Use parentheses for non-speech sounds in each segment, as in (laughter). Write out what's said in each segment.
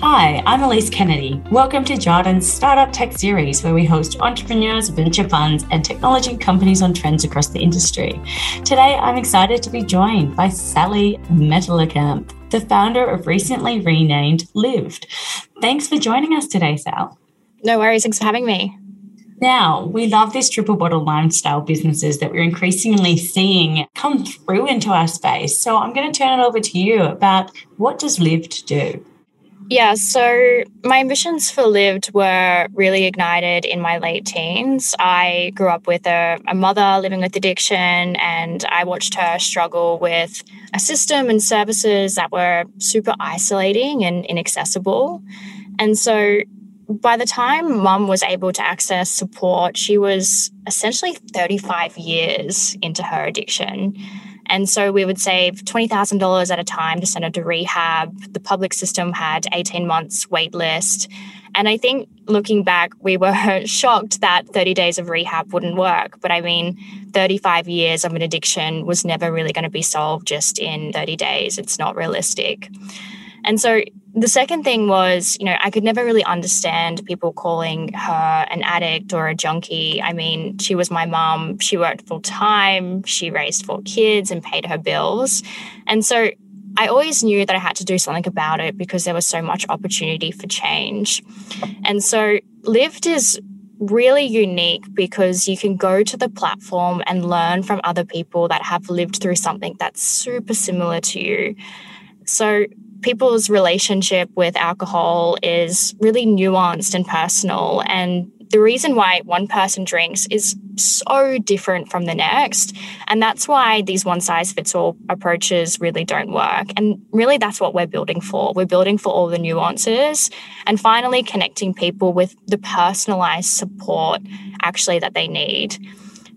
Hi, I'm Elise Kennedy. Welcome to Jarden's Startup Tech Series, where we host entrepreneurs, venture funds, and technology companies on trends across the industry. Today, I'm excited to be joined by Sally Metelerkamp, the founder of recently renamed Lived. Thanks for joining us today, Sal. No worries. Thanks for having me. Now, we love these triple bottle lifestyle businesses that we're increasingly seeing come through into our space. So I'm going to turn it over to you about what does Lived do? Yeah, so my ambitions for Lived were really ignited in my late teens. I grew up with a, a, mother living with addiction, and I watched her struggle with a system and services that were super isolating and inaccessible. And so by the time mum was able to access support, she was essentially 35 years into her addiction. And so we would save $20,000 at a time to send her to rehab. The public system had 18 months wait list. And I think looking back, we were (laughs) shocked that 30 days of rehab wouldn't work. But I mean, 35 years of an addiction was never really going to be solved just in 30 days. It's not realistic. And so the second thing was, you know, I could never really understand people calling her an addict or a junkie. I mean, she was my mom. She worked full time. She raised four kids and paid her bills. And so I always knew that I had to do something about it because there was so much opportunity for change. And so Lived is really unique because you can go to the platform and learn from other people that have lived through something that's super similar to you. So people's relationship with alcohol is really nuanced and personal. And the reason why one person drinks is so different from the next. And that's why these one size fits all approaches really don't work. And really, that's what we're building for. We're building for all the nuances and finally connecting people with the personalized support actually that they need.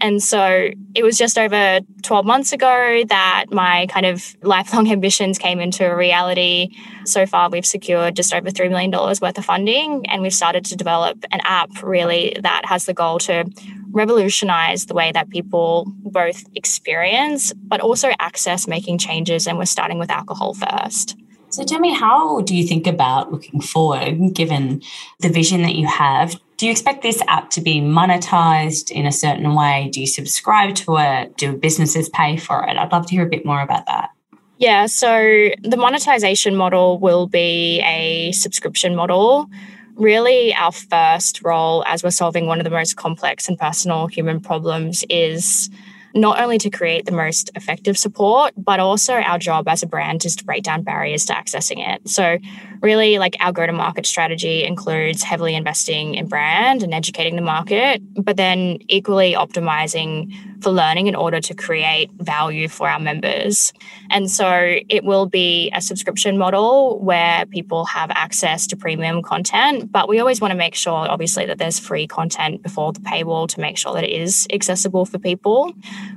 And so it was just over 12 months ago that my kind of lifelong (laughs) ambitions came into a reality. So far, we've secured just over $3 million worth of funding, and we've started to develop an app really that has the goal to revolutionize the way that people both experience but also access making changes. And we're starting with alcohol first. So tell me, how do you think about looking forward, given the vision that you have? Do you expect this app to be monetized in a certain way? Do you subscribe to it? Do businesses pay for it? I'd love to hear a bit more about that. Yeah, so the monetization model will be a subscription model. Really, our first role as we're solving one of the most complex and personal human problems is not only to create the most effective support, but also our job as a brand is to break down barriers to accessing it. So, really, like our go to market strategy includes heavily investing in brand and educating the market, but then equally optimizing for learning in order to create value for our members. And so, it will be a subscription model where people have access to premium content, but we always want to make sure, obviously, that there's free content before the paywall to make sure that it is accessible for people.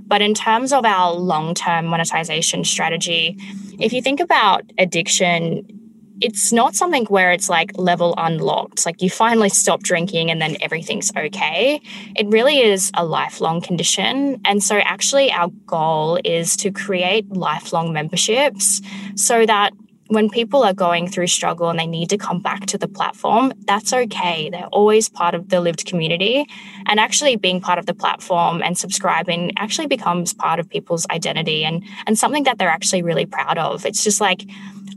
But in terms of our long term monetization strategy, if you think about addiction, it's not something where it's like level unlocked, like you finally stop drinking and then everything's okay. It really is a lifelong condition. And so, actually, our goal is to create lifelong memberships so that when people are going through struggle and they need to come back to the platform, that's okay. They're always part of the lived community. And actually being part of the platform and subscribing actually becomes part of people's identity and, and something that they're actually really proud of. It's just like,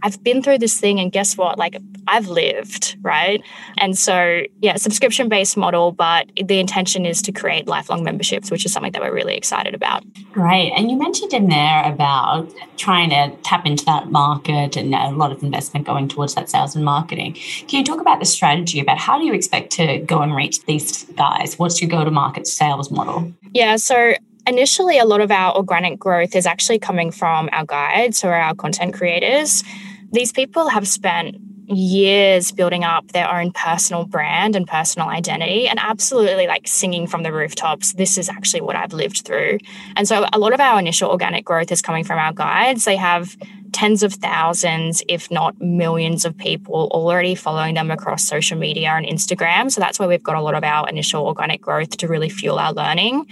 I've been through this thing and guess what? Like I've lived, right? And so, yeah, subscription based model, but the intention is to create lifelong memberships, which is something that we're really excited about. Great. And you mentioned in there about trying to tap into that market and a lot of investment going towards that sales and marketing. Can you talk about the strategy about how do you expect to go and reach these guys? What's your go to market sales model? Yeah. So initially a lot of our organic growth is actually coming from our guides or our content creators these people have spent years building up their own personal brand and personal identity and absolutely like singing from the rooftops this is actually what i've lived through. And so a lot of our initial organic growth is coming from our guides. They have tens of thousands if not millions of people already following them across social media and instagram. So that's where we've got a lot of our initial organic growth to really fuel our learning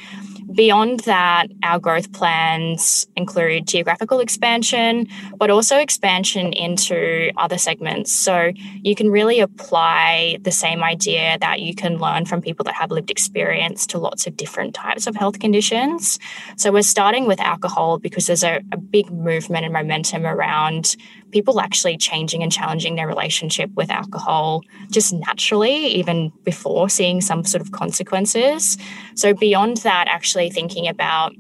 beyond that, our growth plans include geographical expansion, but also expansion into other segments. So you can really apply the same idea that you can learn from people that have lived experience to lots of different types of health conditions. So we're starting with alcohol because there's a, a big movement and momentum around people actually changing and challenging their relationship with alcohol just naturally, even before seeing some sort of consequences. So, beyond that, actually thinking about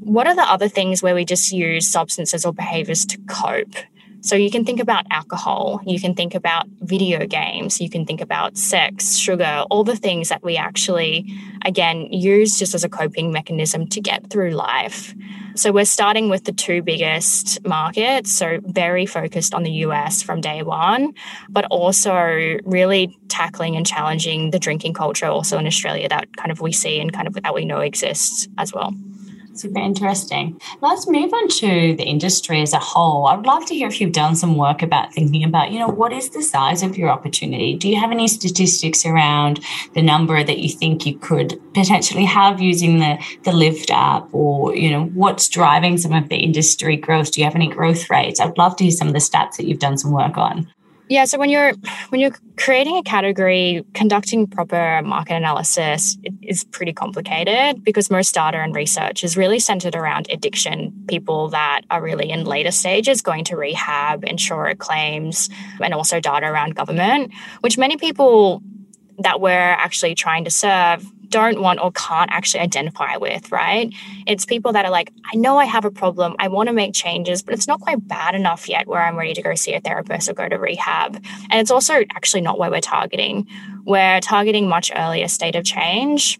what are the other things where we just use substances or behaviors to cope so you can think about alcohol, you can think about video games, you can think about sex, sugar, all the things that we actually, again, use just as a coping mechanism to get through life. So we're starting with the two biggest markets, so very focused on the US from day one, but also really tackling and challenging the drinking culture also in Australia that kind of we see and kind of that we know exists as well. Super interesting. Let's move on to the industry as a whole. I would love to hear if you've done some work about thinking about, you know, what is the size of your opportunity? Do you have any statistics around the number that you think you could potentially have using the, the Lived app or, you know, what's driving some of the industry growth? Do you have any growth rates? I'd love to hear some of the stats that you've done some work on. Yeah, so when you're when you're creating a category, conducting proper market analysis is pretty complicated because most data and research is really centered around addiction, people that are really in later stages going to rehab, insurer claims, and also data around government, which many people that we're actually trying to serve don't want or can't actually identify with, right? It's people that are like, I know I have a problem. I want to make changes, but it's not quite bad enough yet where I'm ready to go see a therapist or go to rehab. And it's also actually not where we're targeting. We're targeting much earlier state of change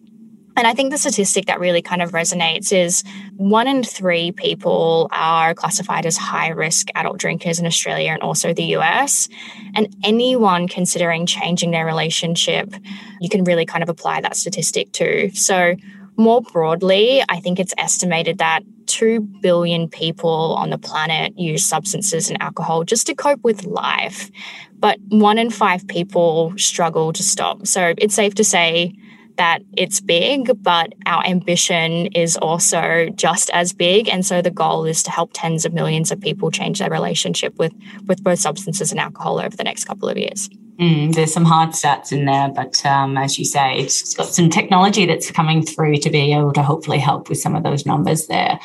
and I think the statistic that really kind of resonates is one in three people are classified as high risk adult drinkers in Australia and also the US. And anyone considering changing their relationship, you can really kind of apply that statistic to. So, more broadly, I think it's estimated that 2 billion people on the planet use substances and alcohol just to cope with life. But one in five people struggle to stop. So, it's safe to say that it's big, but our ambition is also just as big. And so the goal is to help tens of millions of people change their relationship with, with both substances and alcohol over the next couple of years. Mm, there's some hard stats in there, but um, as you say, it's got some technology that's coming through to be able to hopefully help with some of those numbers there.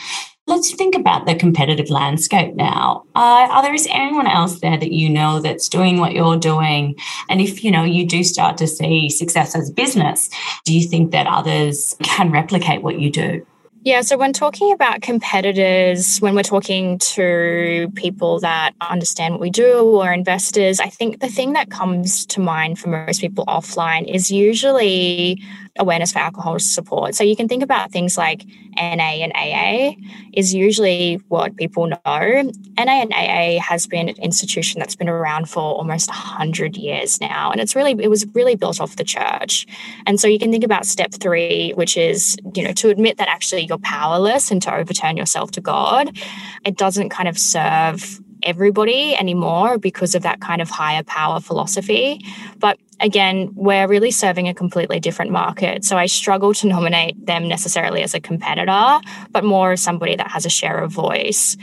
Let's think about the competitive landscape now. Uh, are there is anyone else there that you know that's doing what you're doing? And if you know you do start to see success as business, do you think that others can replicate what you do? Yeah, so when talking about competitors, when we're talking to people that understand what we do or investors, I think the thing that comes to mind for most people offline is usually awareness for alcohol support. So you can think about things like NA and AA is usually what people know. NA and AA has been an institution that's been around for almost 100 years now. And it's really, it was really built off the church. And so you can think about step three, which is, you know, to admit that actually you're powerless and to overturn yourself to God. It doesn't kind of serve everybody anymore because of that kind of higher power philosophy. But again, we're really serving a completely different market. So I struggle to nominate them necessarily as a competitor, but more as somebody that has a share of voice.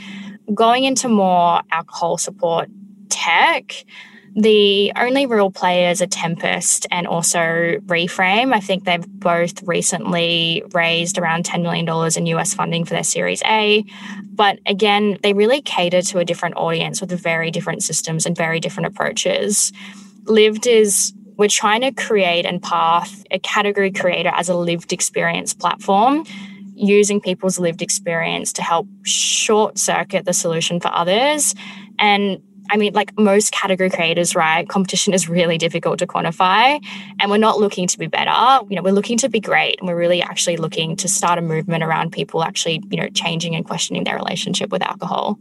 Going into more alcohol support tech, the only real players are Tempest and also Reframe. I think they've both recently raised around $10 million in US funding for their Series A. But again, they really cater to a different audience with very different systems and very different approaches. Lived is we're trying to create and path a category creator as a lived experience platform using people's lived experience to help short circuit the solution for others and I mean, like most category creators, right? Competition is really difficult to quantify. And we're not looking to be better. You know, we're looking to be great. And we're really actually looking to start a movement around people actually, you know, changing and questioning their relationship with alcohol.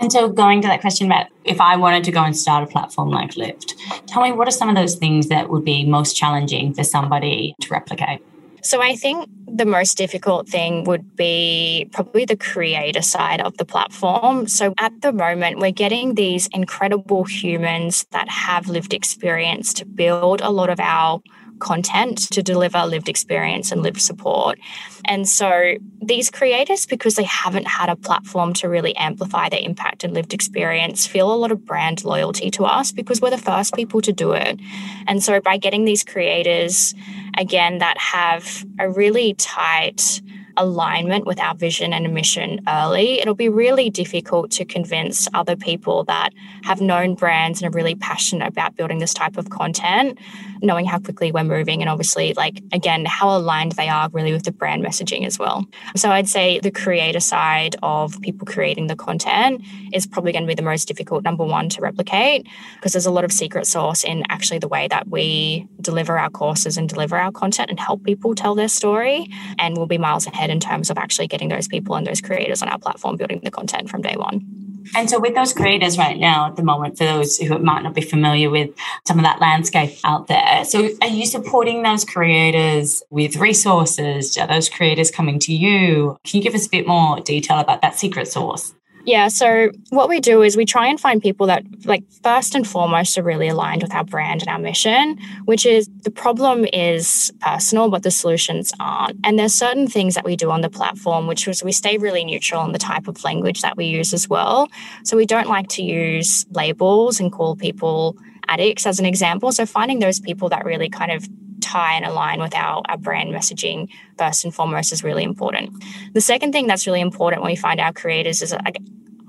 And so, going to that question about if I wanted to go and start a platform like Lived, tell me what are some of those things that would be most challenging for somebody to replicate? So I think the most difficult thing would be probably the creator side of the platform. So at the moment, we're getting these incredible humans that have lived experience to build a lot of our content to deliver lived experience and lived support. And so these creators, because they haven't had a platform to really amplify their impact and lived experience, feel a lot of brand loyalty to us because we're the first people to do it. And so by getting these creators, again, that have a really tight alignment with our vision and mission early, it'll be really difficult to convince other people that have known brands and are really passionate about building this type of content, knowing how quickly we're moving and obviously, like, again, how aligned they are really with the brand messaging as well. So I'd say the creator side of people creating the content is probably going to be the most difficult, number one, to replicate because there's a lot of secret sauce in actually the way that we deliver our courses and deliver our content and help people tell their story. And we'll be miles ahead in terms of actually getting those people and those creators on our platform building the content from day one. And so, with those creators right now at the moment, for those who might not be familiar with some of that landscape out there, so are you supporting those creators with resources? Are those creators coming to you? Can you give us a bit more detail about that secret sauce? Yeah, so what we do is we try and find people that, like, first and foremost, are really aligned with our brand and our mission, which is the problem is personal, but the solutions aren't. And there's certain things that we do on the platform, which is we stay really neutral in the type of language that we use as well. So we don't like to use labels and call people addicts as an example. So finding those people that really kind of tie and align with our, our brand messaging first and foremost is really important. The second thing that's really important when we find our creators is like,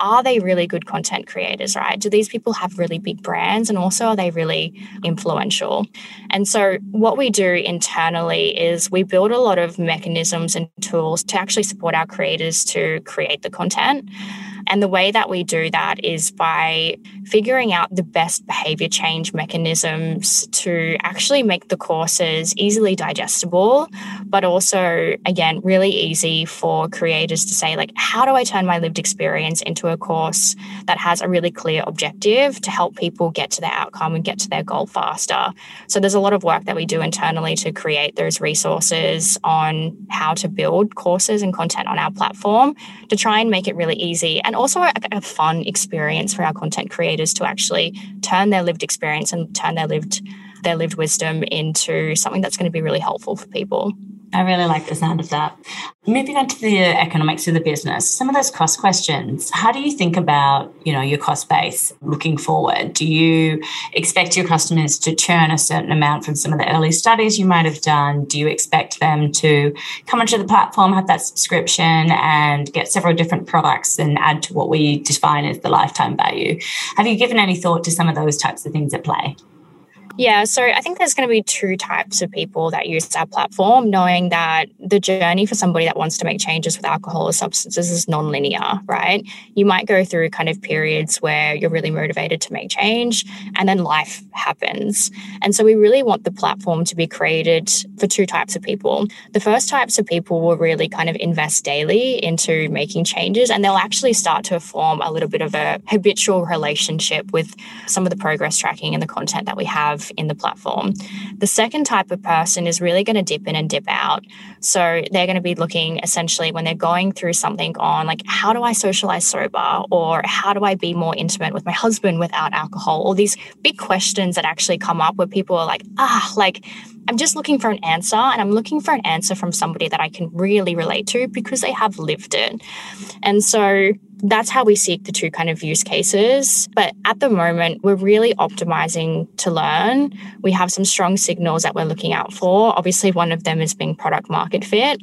are they really good content creators, right? Do these people have really big brands? And also, are they really influential? And so, what we do internally is we build a lot of mechanisms and tools to actually support our creators to create the content. And the way that we do that is by figuring out the best behavior change mechanisms to actually make the courses easily digestible, but also, again, really easy for creators to say, like, how do I turn my lived experience into a course that has a really clear objective to help people get to their outcome and get to their goal faster? So there's a lot of work that we do internally to create those resources on how to build courses and content on our platform to try and make it really easy and also a, a fun experience for our content creators to actually turn their lived experience and turn their lived their lived wisdom into something that's going to be really helpful for people. I really like the sound of that. Moving on to the economics of the business, some of those cost questions. How do you think about, you know, your cost base looking forward? Do you expect your customers to churn a certain amount from some of the early studies you might have done? Do you expect them to come onto the platform, have that subscription, and get several different products and add to what we define as the lifetime value? Have you given any thought to some of those types of things at play? Yeah, so I think there's going to be two types of people that use our platform, knowing that the journey for somebody that wants to make changes with alcohol or substances is non-linear, right? You might go through kind of periods where you're really motivated to make change and then life happens. And so we really want the platform to be created for two types of people. The first types of people will really kind of invest daily into making changes and they'll actually start to form a little bit of a habitual relationship with some of the progress tracking and the content that we have have in the platform. The second type of person is really going to dip in and dip out. So they're going to be looking essentially when they're going through something on like, how do I socialize sober? Or how do I be more intimate with my husband without alcohol? All these big questions that actually come up where people are like, ah, like, I'm just looking for an answer and I'm looking for an answer from somebody that I can really relate to because they have lived it. And so that's how we seek the two kind of use cases. But at the moment, we're really optimizing to learn. We have some strong signals that we're looking out for. Obviously, one of them is being product market fit.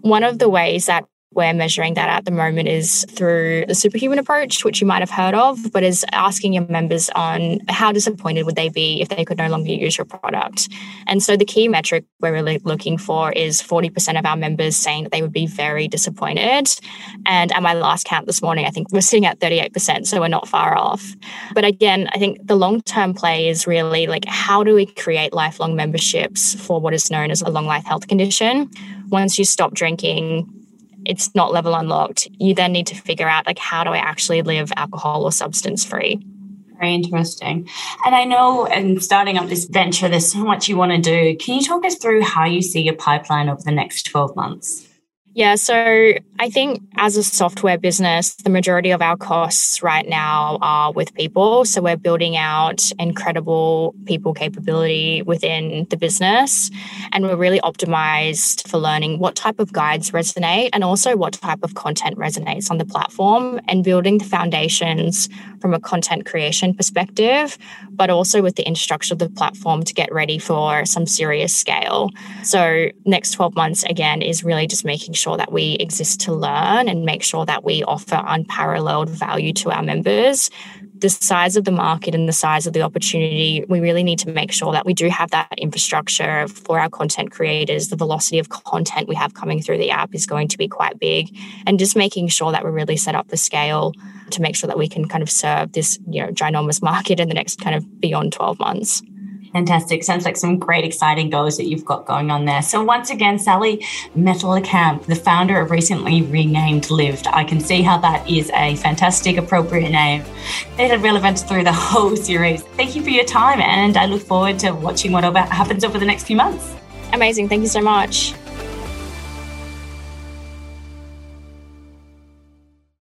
One of the ways that we're measuring that at the moment is through the superhuman approach, which you might have heard of, but is asking your members on how disappointed would they be if they could no longer use your product. And so the key metric we're really looking for is 40% of our members saying that they would be very disappointed. And at my last count this morning, I think we're sitting at 38%, so we're not far off. But again, I think the long term play is really like how do we create lifelong memberships for what is known as a long life health condition? Once you stop drinking, it's not level unlocked. You then need to figure out like how do I actually live alcohol or substance free? Very interesting. And I know in starting up this venture, there's so much you want to do. Can you talk us through how you see your pipeline over the next 12 months? Yeah, so I think as a software business, the majority of our costs right now are with people. So we're building out incredible people capability within the business. And we're really optimized for learning what type of guides resonate and also what type of content resonates on the platform and building the foundations from a content creation perspective, but also with the infrastructure of the platform to get ready for some serious scale. So next 12 months, again, is really just making sure that we exist to learn and make sure that we offer unparalleled value to our members. The size of the market and the size of the opportunity, we really need to make sure that we do have that infrastructure for our content creators. The velocity of content we have coming through the app is going to be quite big. And just making sure that we're really set up for scale to make sure that we can kind of serve this, you know, ginormous (laughs) market in the next kind of beyond 12 months. Fantastic. Sounds like some great, exciting goals that you've got going on there. So, once again, Sally Metelerkamp, the founder of recently renamed Lived. I can see how that is a fantastic, appropriate name. It's relevant through the (laughs) whole series. Thank you for your time, and I look forward to watching whatever happens over the next few months. Amazing. Thank you so much.